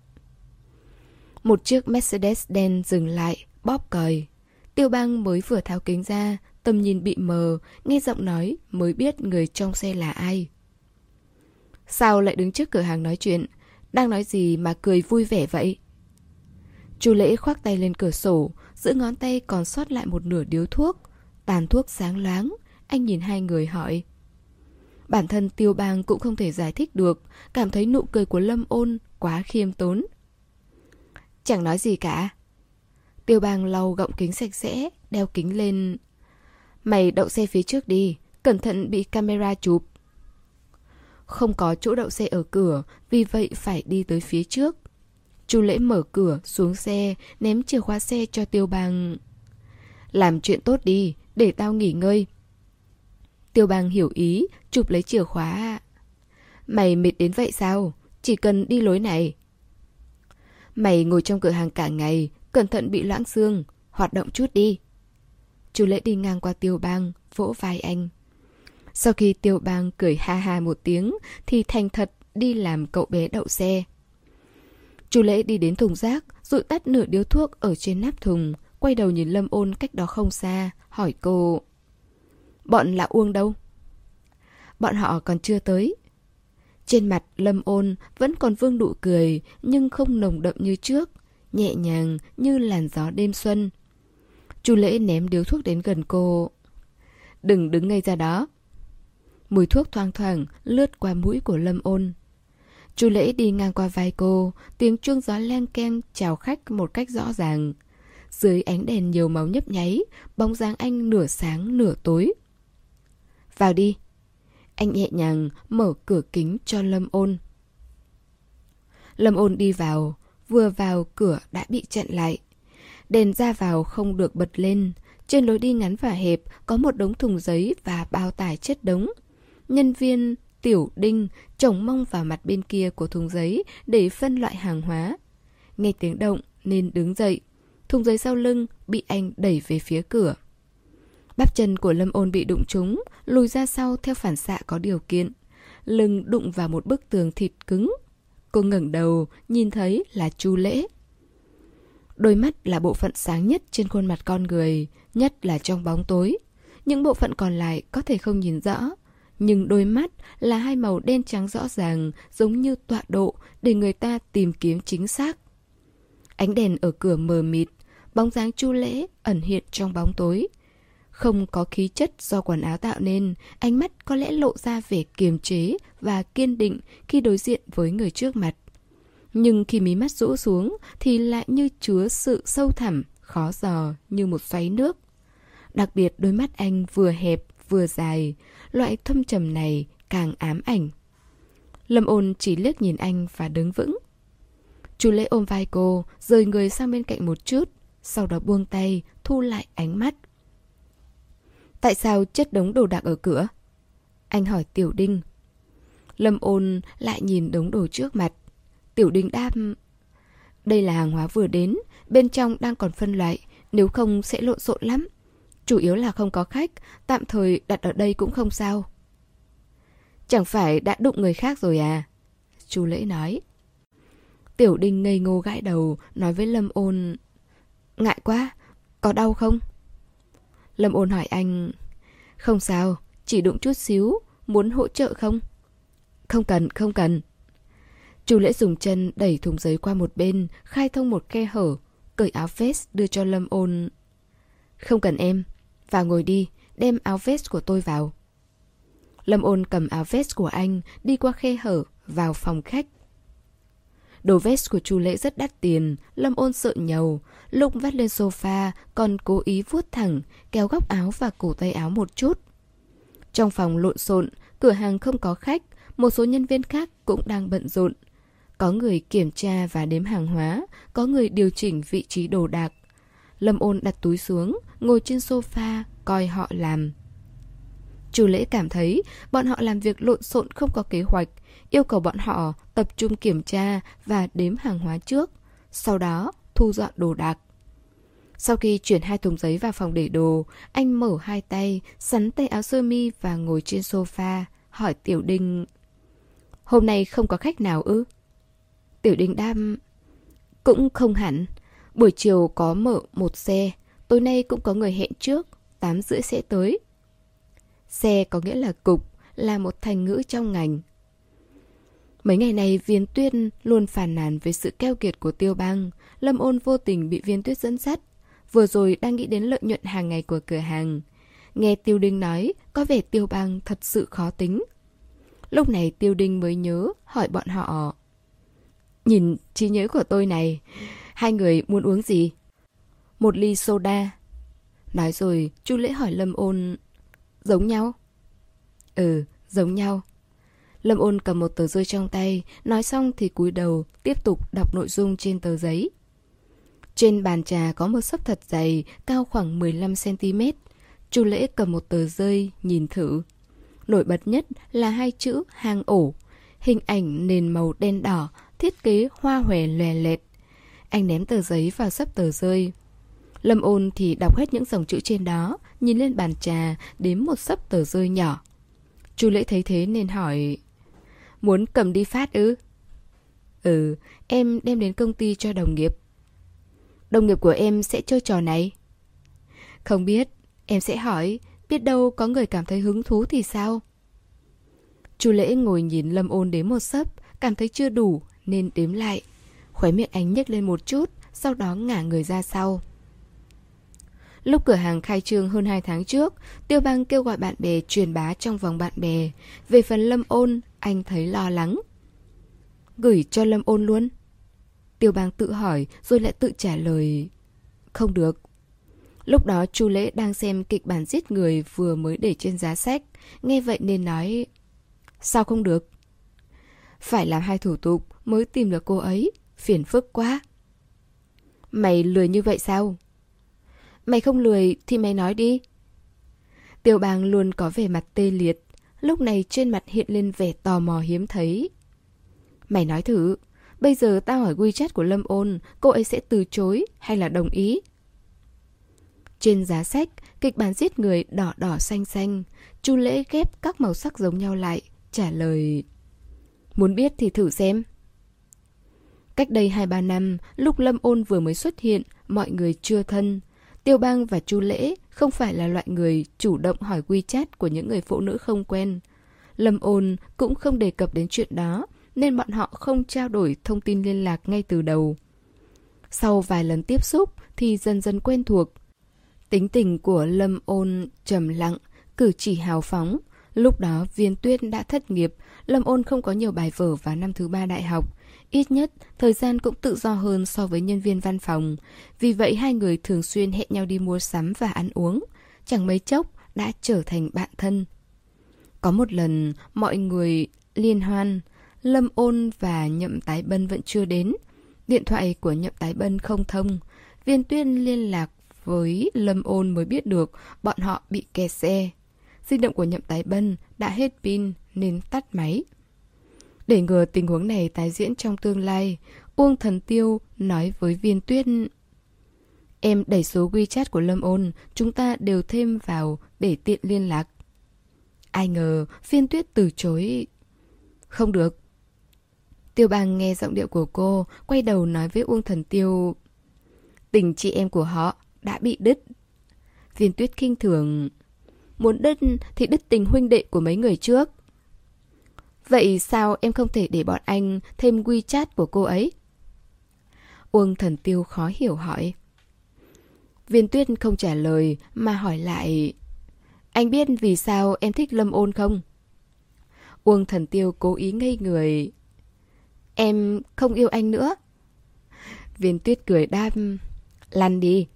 Một chiếc Mercedes đen dừng lại, bóp còi Tiêu băng mới vừa tháo kính ra, tầm nhìn bị mờ, nghe giọng nói mới biết người trong xe là ai. Sao lại đứng trước cửa hàng nói chuyện? Đang nói gì mà cười vui vẻ vậy? Chu lễ khoác tay lên cửa sổ, giữa ngón tay còn sót lại một nửa điếu thuốc. Tàn thuốc sáng loáng, anh nhìn hai người hỏi. Bản thân tiêu bang cũng không thể giải thích được, cảm thấy nụ cười của Lâm ôn quá khiêm tốn. Chẳng nói gì cả, Tiêu bang lau gọng kính sạch sẽ, đeo kính lên. Mày đậu xe phía trước đi, cẩn thận bị camera chụp. Không có chỗ đậu xe ở cửa, vì vậy phải đi tới phía trước. Chu lễ mở cửa, xuống xe, ném chìa khóa xe cho tiêu bang. Làm chuyện tốt đi, để tao nghỉ ngơi. Tiêu bang hiểu ý, chụp lấy chìa khóa. Mày mệt đến vậy sao? Chỉ cần đi lối này. Mày ngồi trong cửa hàng cả ngày, cẩn thận bị loãng xương, hoạt động chút đi. Chu lễ đi ngang qua tiêu bang, vỗ vai anh. Sau khi tiêu bang cười ha ha một tiếng, thì thành thật đi làm cậu bé đậu xe. Chu lễ đi đến thùng rác, rụi tắt nửa điếu thuốc ở trên nắp thùng, quay đầu nhìn Lâm ôn cách đó không xa, hỏi cô. Bọn lạ uông đâu? Bọn họ còn chưa tới. Trên mặt Lâm ôn vẫn còn vương nụ cười, nhưng không nồng đậm như trước, nhẹ nhàng như làn gió đêm xuân. Chu lễ ném điếu thuốc đến gần cô. Đừng đứng ngay ra đó. Mùi thuốc thoang thoảng lướt qua mũi của Lâm ôn. Chu lễ đi ngang qua vai cô, tiếng chuông gió len keng chào khách một cách rõ ràng. Dưới ánh đèn nhiều màu nhấp nháy, bóng dáng anh nửa sáng nửa tối. Vào đi. Anh nhẹ nhàng mở cửa kính cho Lâm ôn. Lâm ôn đi vào, vừa vào cửa đã bị chặn lại. Đèn ra vào không được bật lên. Trên lối đi ngắn và hẹp có một đống thùng giấy và bao tải chất đống. Nhân viên Tiểu Đinh chồng mông vào mặt bên kia của thùng giấy để phân loại hàng hóa. Nghe tiếng động nên đứng dậy. Thùng giấy sau lưng bị anh đẩy về phía cửa. Bắp chân của Lâm Ôn bị đụng trúng, lùi ra sau theo phản xạ có điều kiện. Lưng đụng vào một bức tường thịt cứng. Cô ngẩng đầu, nhìn thấy là Chu Lễ. Đôi mắt là bộ phận sáng nhất trên khuôn mặt con người, nhất là trong bóng tối. Những bộ phận còn lại có thể không nhìn rõ, nhưng đôi mắt là hai màu đen trắng rõ ràng, giống như tọa độ để người ta tìm kiếm chính xác. Ánh đèn ở cửa mờ mịt, bóng dáng chu lễ ẩn hiện trong bóng tối. Không có khí chất do quần áo tạo nên, ánh mắt có lẽ lộ ra vẻ kiềm chế và kiên định khi đối diện với người trước mặt. Nhưng khi mí mắt rũ xuống thì lại như chứa sự sâu thẳm, khó dò như một xoáy nước. Đặc biệt đôi mắt anh vừa hẹp vừa dài, loại thâm trầm này càng ám ảnh. Lâm ôn chỉ liếc nhìn anh và đứng vững. Chú lễ ôm vai cô, rời người sang bên cạnh một chút, sau đó buông tay, thu lại ánh mắt. Tại sao chất đống đồ đạc ở cửa? Anh hỏi Tiểu Đinh. Lâm ôn lại nhìn đống đồ trước mặt. Tiểu Đinh đáp... Đây là hàng hóa vừa đến, bên trong đang còn phân loại, nếu không sẽ lộn xộn lắm. Chủ yếu là không có khách, tạm thời đặt ở đây cũng không sao. Chẳng phải đã đụng người khác rồi à? Chú Lễ nói. Tiểu Đinh ngây ngô gãi đầu, nói với Lâm ôn... Ngại quá, có đau không? Lâm ôn hỏi anh... Không sao, chỉ đụng chút xíu, muốn hỗ trợ không? Không cần, không cần. Chú Lễ dùng chân đẩy thùng giấy qua một bên, khai thông một khe hở, cởi áo vest đưa cho Lâm ôn. Không cần em, và ngồi đi, đem áo vest của tôi vào. Lâm ôn cầm áo vest của anh, đi qua khe hở, vào phòng khách. Đồ vest của chu lễ rất đắt tiền, Lâm ôn sợ nhầu, lúc vắt lên sofa còn cố ý vuốt thẳng, kéo góc áo và cổ tay áo một chút. Trong phòng lộn xộn, cửa hàng không có khách, một số nhân viên khác cũng đang bận rộn. Có người kiểm tra và đếm hàng hóa, có người điều chỉnh vị trí đồ đạc. Lâm ôn đặt túi xuống, ngồi trên sofa, coi họ làm. Chủ lễ cảm thấy bọn họ làm việc lộn xộn không có kế hoạch, yêu cầu bọn họ tập trung kiểm tra và đếm hàng hóa trước, sau đó thu dọn đồ đạc. Sau khi chuyển hai thùng giấy vào phòng để đồ, anh mở hai tay, sắn tay áo sơ mi và ngồi trên sofa, hỏi Tiểu Đinh. Hôm nay không có khách nào ư? Tiểu Đinh đam... Cũng không hẳn. Buổi chiều có mở một xe, tối nay cũng có người hẹn trước, 8 rưỡi sẽ tới. Xe có nghĩa là cục, là một thành ngữ trong ngành. Mấy ngày này Viên Tuyết luôn phàn nàn về sự keo kiệt của Tiêu Bang. Lâm ôn vô tình bị Viên Tuyết dẫn dắt. Vừa rồi đang nghĩ đến lợi nhuận hàng ngày của cửa hàng. Nghe Tiêu Đinh nói, có vẻ Tiêu Bang thật sự khó tính. Lúc này Tiêu Đinh mới nhớ, hỏi bọn họ. Nhìn trí nhớ của tôi này, hai người muốn uống gì? Một ly soda. Nói rồi, chu Lễ hỏi Lâm Ôn... Giống nhau? Ừ, giống nhau. Lâm Ôn cầm một tờ rơi trong tay, nói xong thì cúi đầu, tiếp tục đọc nội dung trên tờ giấy. Trên bàn trà có một sấp thật dày, cao khoảng 15cm. Chu Lễ cầm một tờ rơi, nhìn thử. Nổi bật nhất là hai chữ hang ổ. Hình ảnh nền màu đen đỏ, thiết kế hoa hòe lòe lẹt. Anh ném tờ giấy vào sấp tờ rơi. Lâm ôn thì đọc hết những dòng chữ trên đó, nhìn lên bàn trà, đếm một sấp tờ rơi nhỏ. Chu Lễ thấy thế nên hỏi Muốn cầm đi phát ư? Ừ, em đem đến công ty cho đồng nghiệp. Đồng nghiệp của em sẽ chơi trò này? Không biết, em sẽ hỏi, biết đâu có người cảm thấy hứng thú thì sao? Chu Lễ ngồi nhìn Lâm Ôn đếm một sấp, cảm thấy chưa đủ nên đếm lại. Khóe miệng anh nhếch lên một chút, sau đó ngả người ra sau. Lúc cửa hàng khai trương hơn 2 tháng trước, Tiêu Bang kêu gọi bạn bè truyền bá trong vòng bạn bè. Về phần Lâm Ôn, anh thấy lo lắng. Gửi cho Lâm Ôn luôn. Tiêu Bang tự hỏi rồi lại tự trả lời. Không được. Lúc đó Chu Lễ đang xem kịch bản giết người vừa mới để trên giá sách. Nghe vậy nên nói... Sao không được? Phải làm hai thủ tục mới tìm được cô ấy. Phiền phức quá. Mày lười như vậy sao? Mày không lười thì mày nói đi. Tiêu Bàng luôn có vẻ mặt tê liệt. Lúc này trên mặt hiện lên vẻ tò mò hiếm thấy. Mày nói thử, bây giờ tao hỏi WeChat của Lâm Ôn, cô ấy sẽ từ chối hay là đồng ý? Trên giá sách, kịch bản giết người đỏ đỏ xanh xanh, Chu Lễ ghép các màu sắc giống nhau lại, trả lời Muốn biết thì thử xem. Cách đây 2-3 năm, lúc Lâm Ôn vừa mới xuất hiện, mọi người chưa thân. Tiêu Bang và Chu Lễ không phải là loại người chủ động hỏi WeChat của những người phụ nữ không quen. Lâm Ôn cũng không đề cập đến chuyện đó, nên bọn họ không trao đổi thông tin liên lạc ngay từ đầu. Sau vài lần tiếp xúc thì dần dần quen thuộc. Tính tình của Lâm Ôn trầm lặng, cử chỉ hào phóng. Lúc đó viên tuyết đã thất nghiệp, Lâm Ôn không có nhiều bài vở vào năm thứ ba đại học. Ít nhất, thời gian cũng tự do hơn so với nhân viên văn phòng. Vì vậy hai người thường xuyên hẹn nhau đi mua sắm và ăn uống. Chẳng mấy chốc đã trở thành bạn thân. Có một lần, mọi người liên hoan, Lâm Ôn và Nhậm Tái Bân vẫn chưa đến. Điện thoại của Nhậm Tái Bân không thông. Viên Tuyên liên lạc với Lâm Ôn mới biết được bọn họ bị kẹt xe. Di động của Nhậm Tái Bân đã hết pin nên tắt máy. Để ngừa tình huống này tái diễn trong tương lai, Uông Thần Tiêu nói với Viên Tuyết Em đẩy số WeChat của Lâm Ôn, chúng ta đều thêm vào để tiện liên lạc. Ai ngờ, Viên Tuyết từ chối. Không được. Tiêu bang nghe giọng điệu của cô, quay đầu nói với Uông Thần Tiêu. Tình chị em của họ đã bị đứt. Viên Tuyết kinh thường. Muốn đứt thì đứt tình huynh đệ của mấy người trước. Vậy sao em không thể để bọn anh thêm WeChat của cô ấy? Uông thần tiêu khó hiểu hỏi. Viên tuyết không trả lời mà hỏi lại, Anh biết vì sao em thích Lâm ôn không? Uông thần tiêu cố ý ngây người, Em không yêu anh nữa Viên tuyết cười đam Lăn đi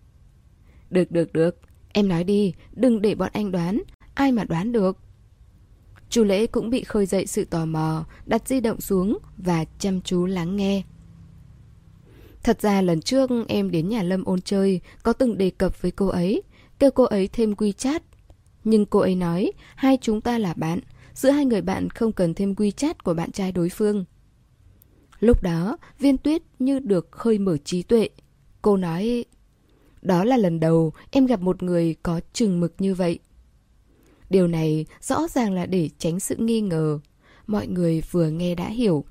Được được được, Em nói đi, Đừng để bọn anh đoán, Ai mà đoán được Chu lễ cũng bị khơi dậy sự tò mò, đặt di động xuống và chăm chú lắng nghe. Thật ra lần trước em đến nhà Lâm ôn chơi, có từng đề cập với cô ấy, kêu cô ấy thêm quy chat. Nhưng cô ấy nói, hai chúng ta là bạn, giữa hai người bạn không cần thêm quy chat của bạn trai đối phương. Lúc đó, viên tuyết như được khơi mở trí tuệ. Cô nói, đó là lần đầu em gặp một người có chừng mực như vậy. Điều này rõ ràng là để tránh sự nghi ngờ. Mọi người vừa nghe đã hiểu.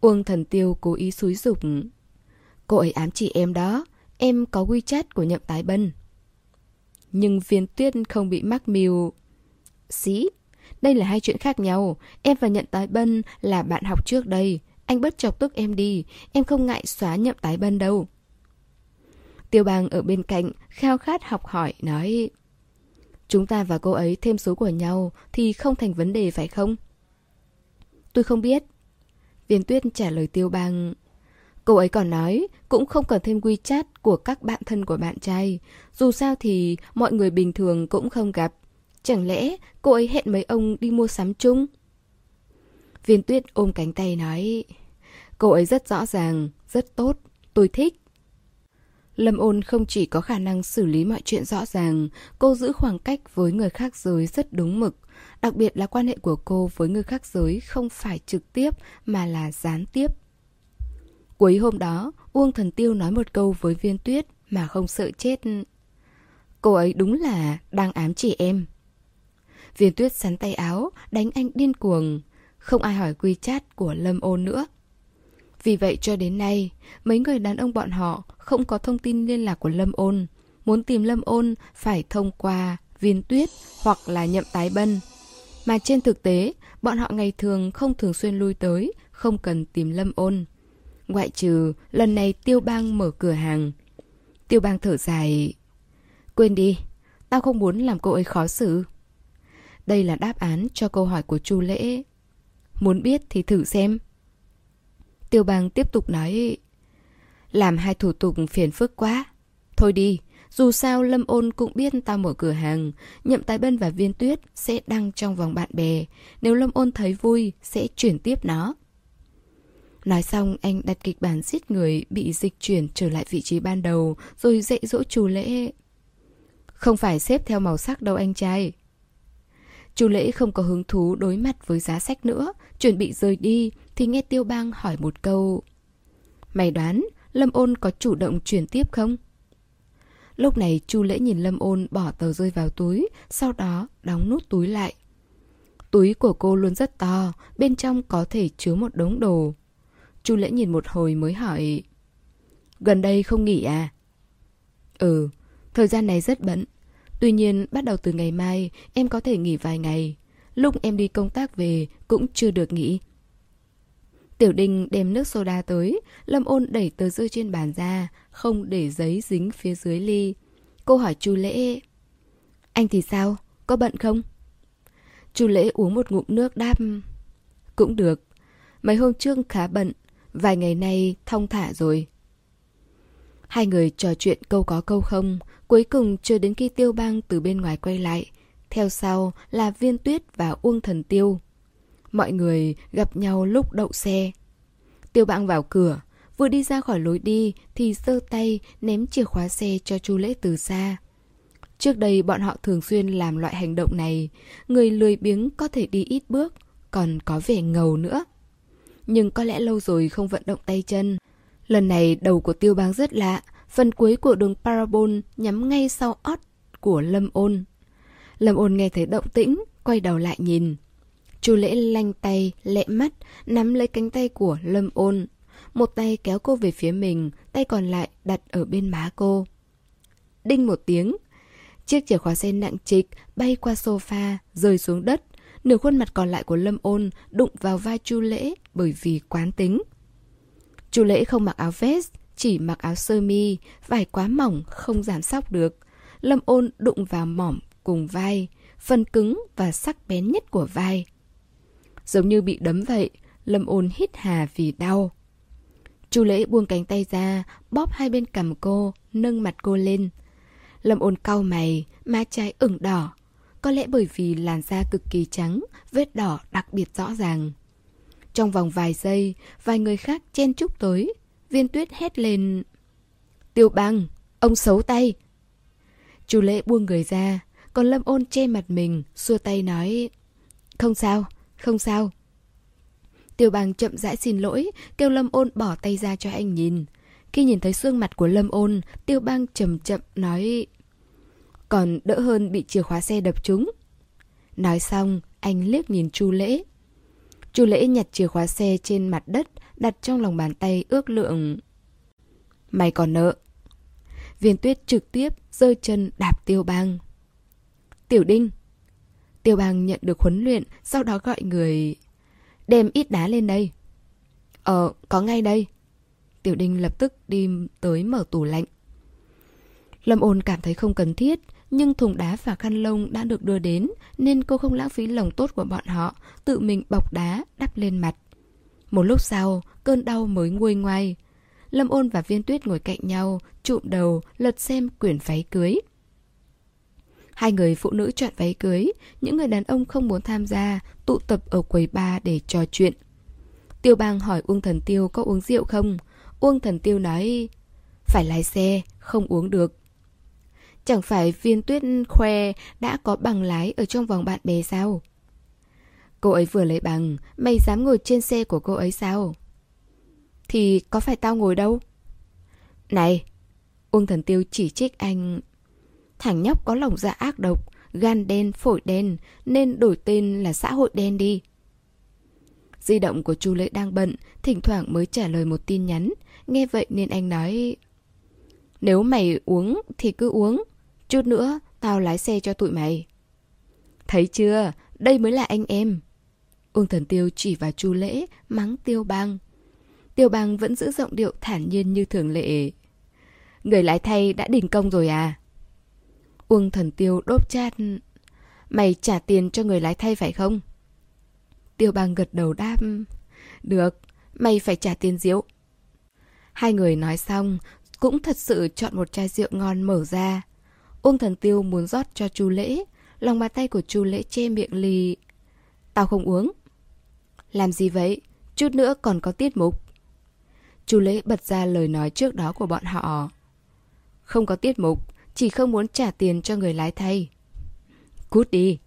Uông thần tiêu cố ý xúi dục. Cô ấy ám chỉ em đó, em có WeChat của nhậm tái bân. Nhưng viên tuyết không bị mắc mưu. Xí, đây là hai chuyện khác nhau. Em và nhận tái bân là bạn học trước đây. Anh bất chọc tức em đi, em không ngại xóa nhậm tái bân đâu. Tiêu bang ở bên cạnh, khao khát học hỏi, nói Chúng ta và cô ấy thêm số của nhau thì không thành vấn đề phải không? Tôi không biết. Viên tuyết trả lời tiêu bang. Cô ấy còn nói cũng không cần thêm WeChat của các bạn thân của bạn trai. Dù sao thì mọi người bình thường cũng không gặp. Chẳng lẽ cô ấy hẹn mấy ông đi mua sắm chung? Viên tuyết ôm cánh tay nói Cô ấy rất rõ ràng, rất tốt, tôi thích. Lâm ôn không chỉ có khả năng xử lý mọi chuyện rõ ràng, cô giữ khoảng cách với người khác giới rất đúng mực. Đặc biệt là quan hệ của cô với người khác giới không phải trực tiếp mà là gián tiếp. Cuối hôm đó, Uông Thần Tiêu nói một câu với viên tuyết mà không sợ chết. Cô ấy đúng là đang ám chỉ em. Viên tuyết sắn tay áo, đánh anh điên cuồng. Không ai hỏi quy chat của Lâm ôn nữa. Vì vậy cho đến nay, mấy người đàn ông bọn họ không có thông tin liên lạc của Lâm ôn. Muốn tìm Lâm ôn phải thông qua viên tuyết hoặc là nhậm tái bân. Mà trên thực tế, bọn họ ngày thường không thường xuyên lui tới, không cần tìm Lâm ôn. Ngoại trừ lần này Tiêu Bang mở cửa hàng. Tiêu Bang thở dài. Quên đi, tao không muốn làm cô ấy khó xử. Đây là đáp án cho câu hỏi của Chu Lễ. Muốn biết thì thử xem. Tiêu Bang tiếp tục nói. Làm hai thủ tục phiền phức quá. Thôi đi, dù sao Lâm Ôn cũng biết tao mở cửa hàng, Nhậm Tái Bân và Viên Tuyết sẽ đăng trong vòng bạn bè. Nếu Lâm Ôn thấy vui, sẽ chuyển tiếp nó. Nói xong anh đặt kịch bản giết người bị dịch chuyển trở lại vị trí ban đầu rồi dạy dỗ chủ lễ. Không phải xếp theo màu sắc đâu anh trai. Chú lễ không có hứng thú đối mặt với giá sách nữa, chuẩn bị rời đi thì nghe Tiêu Bang hỏi một câu. Mày đoán Lâm Ôn có chủ động chuyển tiếp không? Lúc này Chu lễ nhìn Lâm Ôn bỏ tờ rơi vào túi, sau đó đóng nút túi lại. Túi của cô luôn rất to, bên trong có thể chứa một đống đồ. Chu lễ nhìn một hồi mới hỏi Gần đây không nghỉ à? Ừ, thời gian này rất bận Tuy nhiên bắt đầu từ ngày mai em có thể nghỉ vài ngày Lúc em đi công tác về cũng chưa được nghỉ Tiểu Đình đem nước soda tới Lâm ôn đẩy tờ rơi trên bàn ra Không để giấy dính phía dưới ly Cô hỏi chu lễ Anh thì sao? Có bận không? Chu lễ uống một ngụm nước đáp Cũng được Mấy hôm trước khá bận Vài ngày nay thong thả rồi. Hai người trò chuyện câu có câu không, cuối cùng chưa đến khi tiêu bang từ bên ngoài quay lại. Theo sau là viên tuyết và uông thần tiêu. Mọi người gặp nhau lúc đậu xe. Tiêu bang vào cửa, vừa đi ra khỏi lối đi thì giơ tay ném chìa khóa xe cho chu lễ từ xa. Trước đây bọn họ thường xuyên làm loại hành động này, người lười biếng có thể đi ít bước, còn có vẻ ngầu nữa nhưng có lẽ lâu rồi không vận động tay chân. Lần này đầu của tiêu bang rất lạ, phần cuối của đường parabol nhắm ngay sau ót của Lâm Ôn. Lâm Ôn nghe thấy động tĩnh, quay đầu lại nhìn. Chu lễ lanh tay, lẹ mắt, nắm lấy cánh tay của Lâm Ôn. Một tay kéo cô về phía mình, tay còn lại đặt ở bên má cô. Đinh một tiếng, chiếc chìa khóa xe nặng trịch bay qua sofa, rơi xuống đất, Nửa khuôn mặt còn lại của Lâm Ôn đụng vào vai Chu Lễ bởi vì quán tính. Chu Lễ không mặc áo vest, chỉ mặc áo sơ mi, vải quá mỏng không giảm sóc được. Lâm Ôn đụng vào mỏm cùng vai, phần cứng và sắc bén nhất của vai. Giống như bị đấm vậy, Lâm Ôn hít hà vì đau. Chu Lễ buông cánh tay ra, bóp hai bên cằm cô, nâng mặt cô lên. Lâm Ôn cau mày, má trái ửng đỏ, có lẽ bởi vì làn da cực kỳ trắng, vết đỏ đặc biệt rõ ràng. Trong vòng vài giây, vài người khác chen chúc tới. Viên tuyết hét lên. Tiêu băng, ông xấu tay. Chu lễ buông người ra, còn Lâm ôn che mặt mình, xua tay nói. Không sao, không sao. Tiêu bang chậm rãi xin lỗi, kêu Lâm ôn bỏ tay ra cho anh nhìn. Khi nhìn thấy xương mặt của Lâm ôn, tiêu bang chậm chậm nói còn đỡ hơn bị chìa khóa xe đập trúng. Nói xong, anh liếc nhìn Chu Lễ. Chu Lễ nhặt chìa khóa xe trên mặt đất, đặt trong lòng bàn tay ước lượng. Mày còn nợ. Viên tuyết trực tiếp rơi chân đạp tiêu bang. Tiểu đinh. Tiêu bang nhận được huấn luyện, sau đó gọi người... Đem ít đá lên đây. Ờ, có ngay đây. Tiểu đinh lập tức đi tới mở tủ lạnh. Lâm ôn cảm thấy không cần thiết, nhưng thùng đá và khăn lông đã được đưa đến nên cô không lãng phí lòng tốt của bọn họ, tự mình bọc đá đắp lên mặt. Một lúc sau, cơn đau mới nguôi ngoai. Lâm Ôn và Viên Tuyết ngồi cạnh nhau, trụm đầu, lật xem quyển váy cưới. Hai người phụ nữ chọn váy cưới, những người đàn ông không muốn tham gia, tụ tập ở quầy bar để trò chuyện. Tiêu bang hỏi Uông Thần Tiêu có uống rượu không? Uông Thần Tiêu nói, phải lái xe, không uống được. Chẳng phải viên tuyết khoe đã có bằng lái ở trong vòng bạn bè sao? Cô ấy vừa lấy bằng, mày dám ngồi trên xe của cô ấy sao? Thì có phải tao ngồi đâu? Này! Uông thần tiêu chỉ trích anh. Thằng nhóc có lòng dạ ác độc, gan đen, phổi đen, nên đổi tên là xã hội đen đi. Di động của chu Lễ đang bận, thỉnh thoảng mới trả lời một tin nhắn. Nghe vậy nên anh nói... Nếu mày uống thì cứ uống. Chút nữa, tao lái xe cho tụi mày. Thấy chưa? Đây mới là anh em. Uông Thần Tiêu chỉ vào Chu Lễ, mắng Tiêu Bang. Tiêu Bang vẫn giữ giọng điệu thản nhiên như thường lệ. Người lái thay đã đình công rồi à? Uông Thần Tiêu đốp chát. Mày trả tiền cho người lái thay phải không? Tiêu Bang gật đầu đáp. Được, mày phải trả tiền rượu. Hai người nói xong, cũng thật sự chọn một chai rượu ngon mở ra. Uông Thần Tiêu muốn rót cho Chu Lễ, lòng bàn tay của Chu Lễ che miệng lì. Tao không uống. Làm gì vậy? Chút nữa còn có tiết mục. Chu Lễ bật ra lời nói trước đó của bọn họ. Không có tiết mục, chỉ không muốn trả tiền cho người lái thay. Cút đi.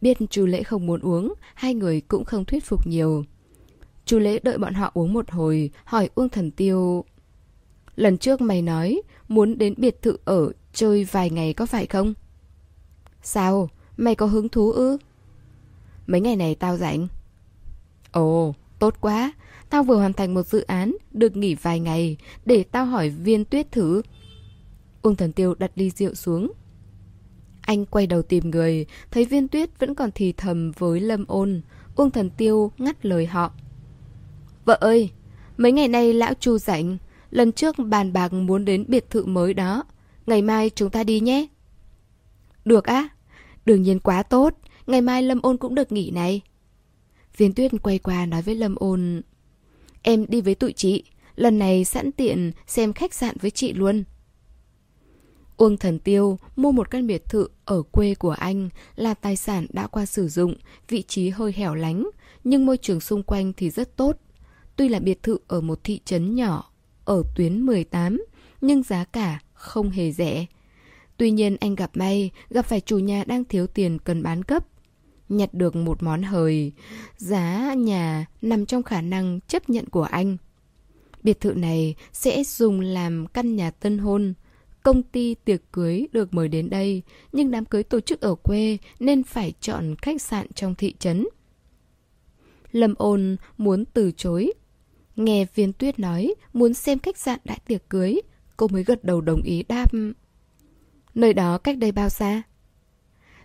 Biết chú Lễ không muốn uống, hai người cũng không thuyết phục nhiều. chú Lễ đợi bọn họ uống một hồi, hỏi Uông Thần Tiêu. Lần trước mày nói muốn đến biệt thự ở chơi vài ngày có phải không? Sao? Mày có hứng thú ư? Mấy ngày này tao rảnh. Ồ, tốt quá. Tao vừa hoàn thành một dự án, được nghỉ vài ngày, để tao hỏi viên tuyết thử. Uông thần tiêu đặt ly rượu xuống. Anh quay đầu tìm người, thấy viên tuyết vẫn còn thì thầm với lâm ôn. Uông thần tiêu ngắt lời họ. Vợ ơi, mấy ngày nay lão chu rảnh, lần trước bàn bạc muốn đến biệt thự mới đó. Ngày mai chúng ta đi nhé. Được á, đương nhiên quá tốt, ngày mai Lâm ôn cũng được nghỉ này. Viên tuyết quay qua nói với Lâm ôn Em đi với tụi chị Lần này sẵn tiện xem khách sạn với chị luôn Uông Thần Tiêu mua một căn biệt thự ở quê của anh là tài sản đã qua sử dụng, vị trí hơi hẻo lánh, nhưng môi trường xung quanh thì rất tốt. Tuy là biệt thự ở một thị trấn nhỏ, ở tuyến 18, nhưng giá cả không hề rẻ. Tuy nhiên anh gặp may, gặp phải chủ nhà đang thiếu tiền cần bán cấp nhặt được một món hời, giá nhà nằm trong khả năng chấp nhận của anh. Biệt thự này sẽ dùng làm căn nhà tân hôn. Công ty tiệc cưới được mời đến đây, nhưng đám cưới tổ chức ở quê nên phải chọn khách sạn trong thị trấn. Lâm ôn muốn từ chối. Nghe viên tuyết nói muốn xem khách sạn đại tiệc cưới, cô mới gật đầu đồng ý đáp. Nơi đó cách đây bao xa?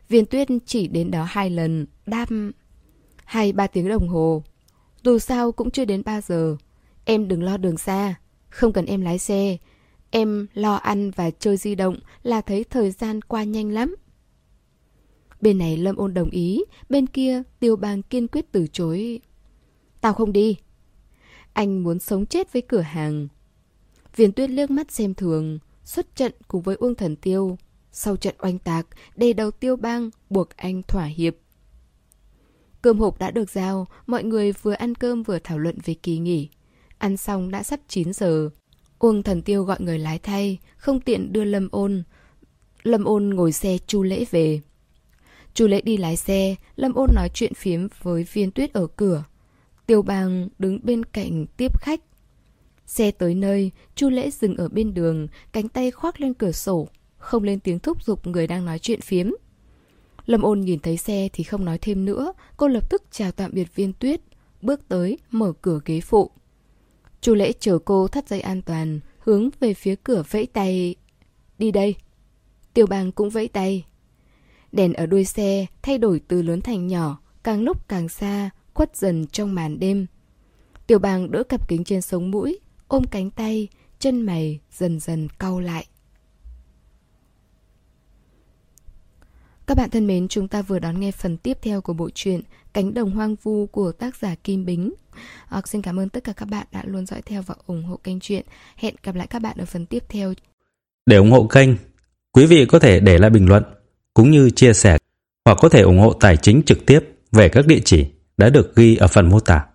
Viên tuyết chỉ đến đó hai lần, đam... Hai ba tiếng đồng hồ. Dù sao cũng chưa đến ba giờ. Em đừng lo đường xa. Không cần em lái xe. Em lo ăn và chơi di động là thấy thời gian qua nhanh lắm. Bên này Lâm ôn đồng ý, bên kia Tiêu Bang kiên quyết từ chối. Tao không đi. Anh muốn sống chết với cửa hàng. Viên tuyết liếc mắt xem thường, xuất trận cùng với Uông Thần Tiêu. Sau trận oanh tạc, đề đầu tiêu bang buộc anh thỏa hiệp. Cơm hộp đã được giao, mọi người vừa ăn cơm vừa thảo luận về kỳ nghỉ. Ăn xong đã sắp 9 giờ. Uông thần tiêu gọi người lái thay, không tiện đưa Lâm ôn. Lâm ôn ngồi xe chu lễ về. Chu lễ đi lái xe, Lâm ôn nói chuyện phiếm với viên tuyết ở cửa. Tiêu bang đứng bên cạnh tiếp khách. Xe tới nơi, chu lễ dừng ở bên đường, cánh tay khoác lên cửa sổ, không lên tiếng thúc giục người đang nói chuyện phiếm. Lâm ôn nhìn thấy xe thì không nói thêm nữa, cô lập tức chào tạm biệt viên tuyết, bước tới, mở cửa ghế phụ. Chu lễ chờ cô thắt dây an toàn, hướng về phía cửa vẫy tay. Đi đây. Tiêu bang cũng vẫy tay. Đèn ở đuôi xe thay đổi từ lớn thành nhỏ, càng lúc càng xa, khuất dần trong màn đêm. Tiểu bang đỡ cặp kính trên sống mũi, ôm cánh tay, chân mày dần dần cau lại. Các bạn thân mến, chúng ta vừa đón nghe phần tiếp theo của bộ truyện Cánh đồng hoang vu của tác giả Kim Bính. À, xin cảm ơn tất cả các bạn đã luôn dõi theo và ủng hộ kênh truyện. Hẹn gặp lại các bạn ở phần tiếp theo. Để ủng hộ kênh, quý vị có thể để lại bình luận cũng như chia sẻ hoặc có thể ủng hộ tài chính trực tiếp về các địa chỉ đã được ghi ở phần mô tả.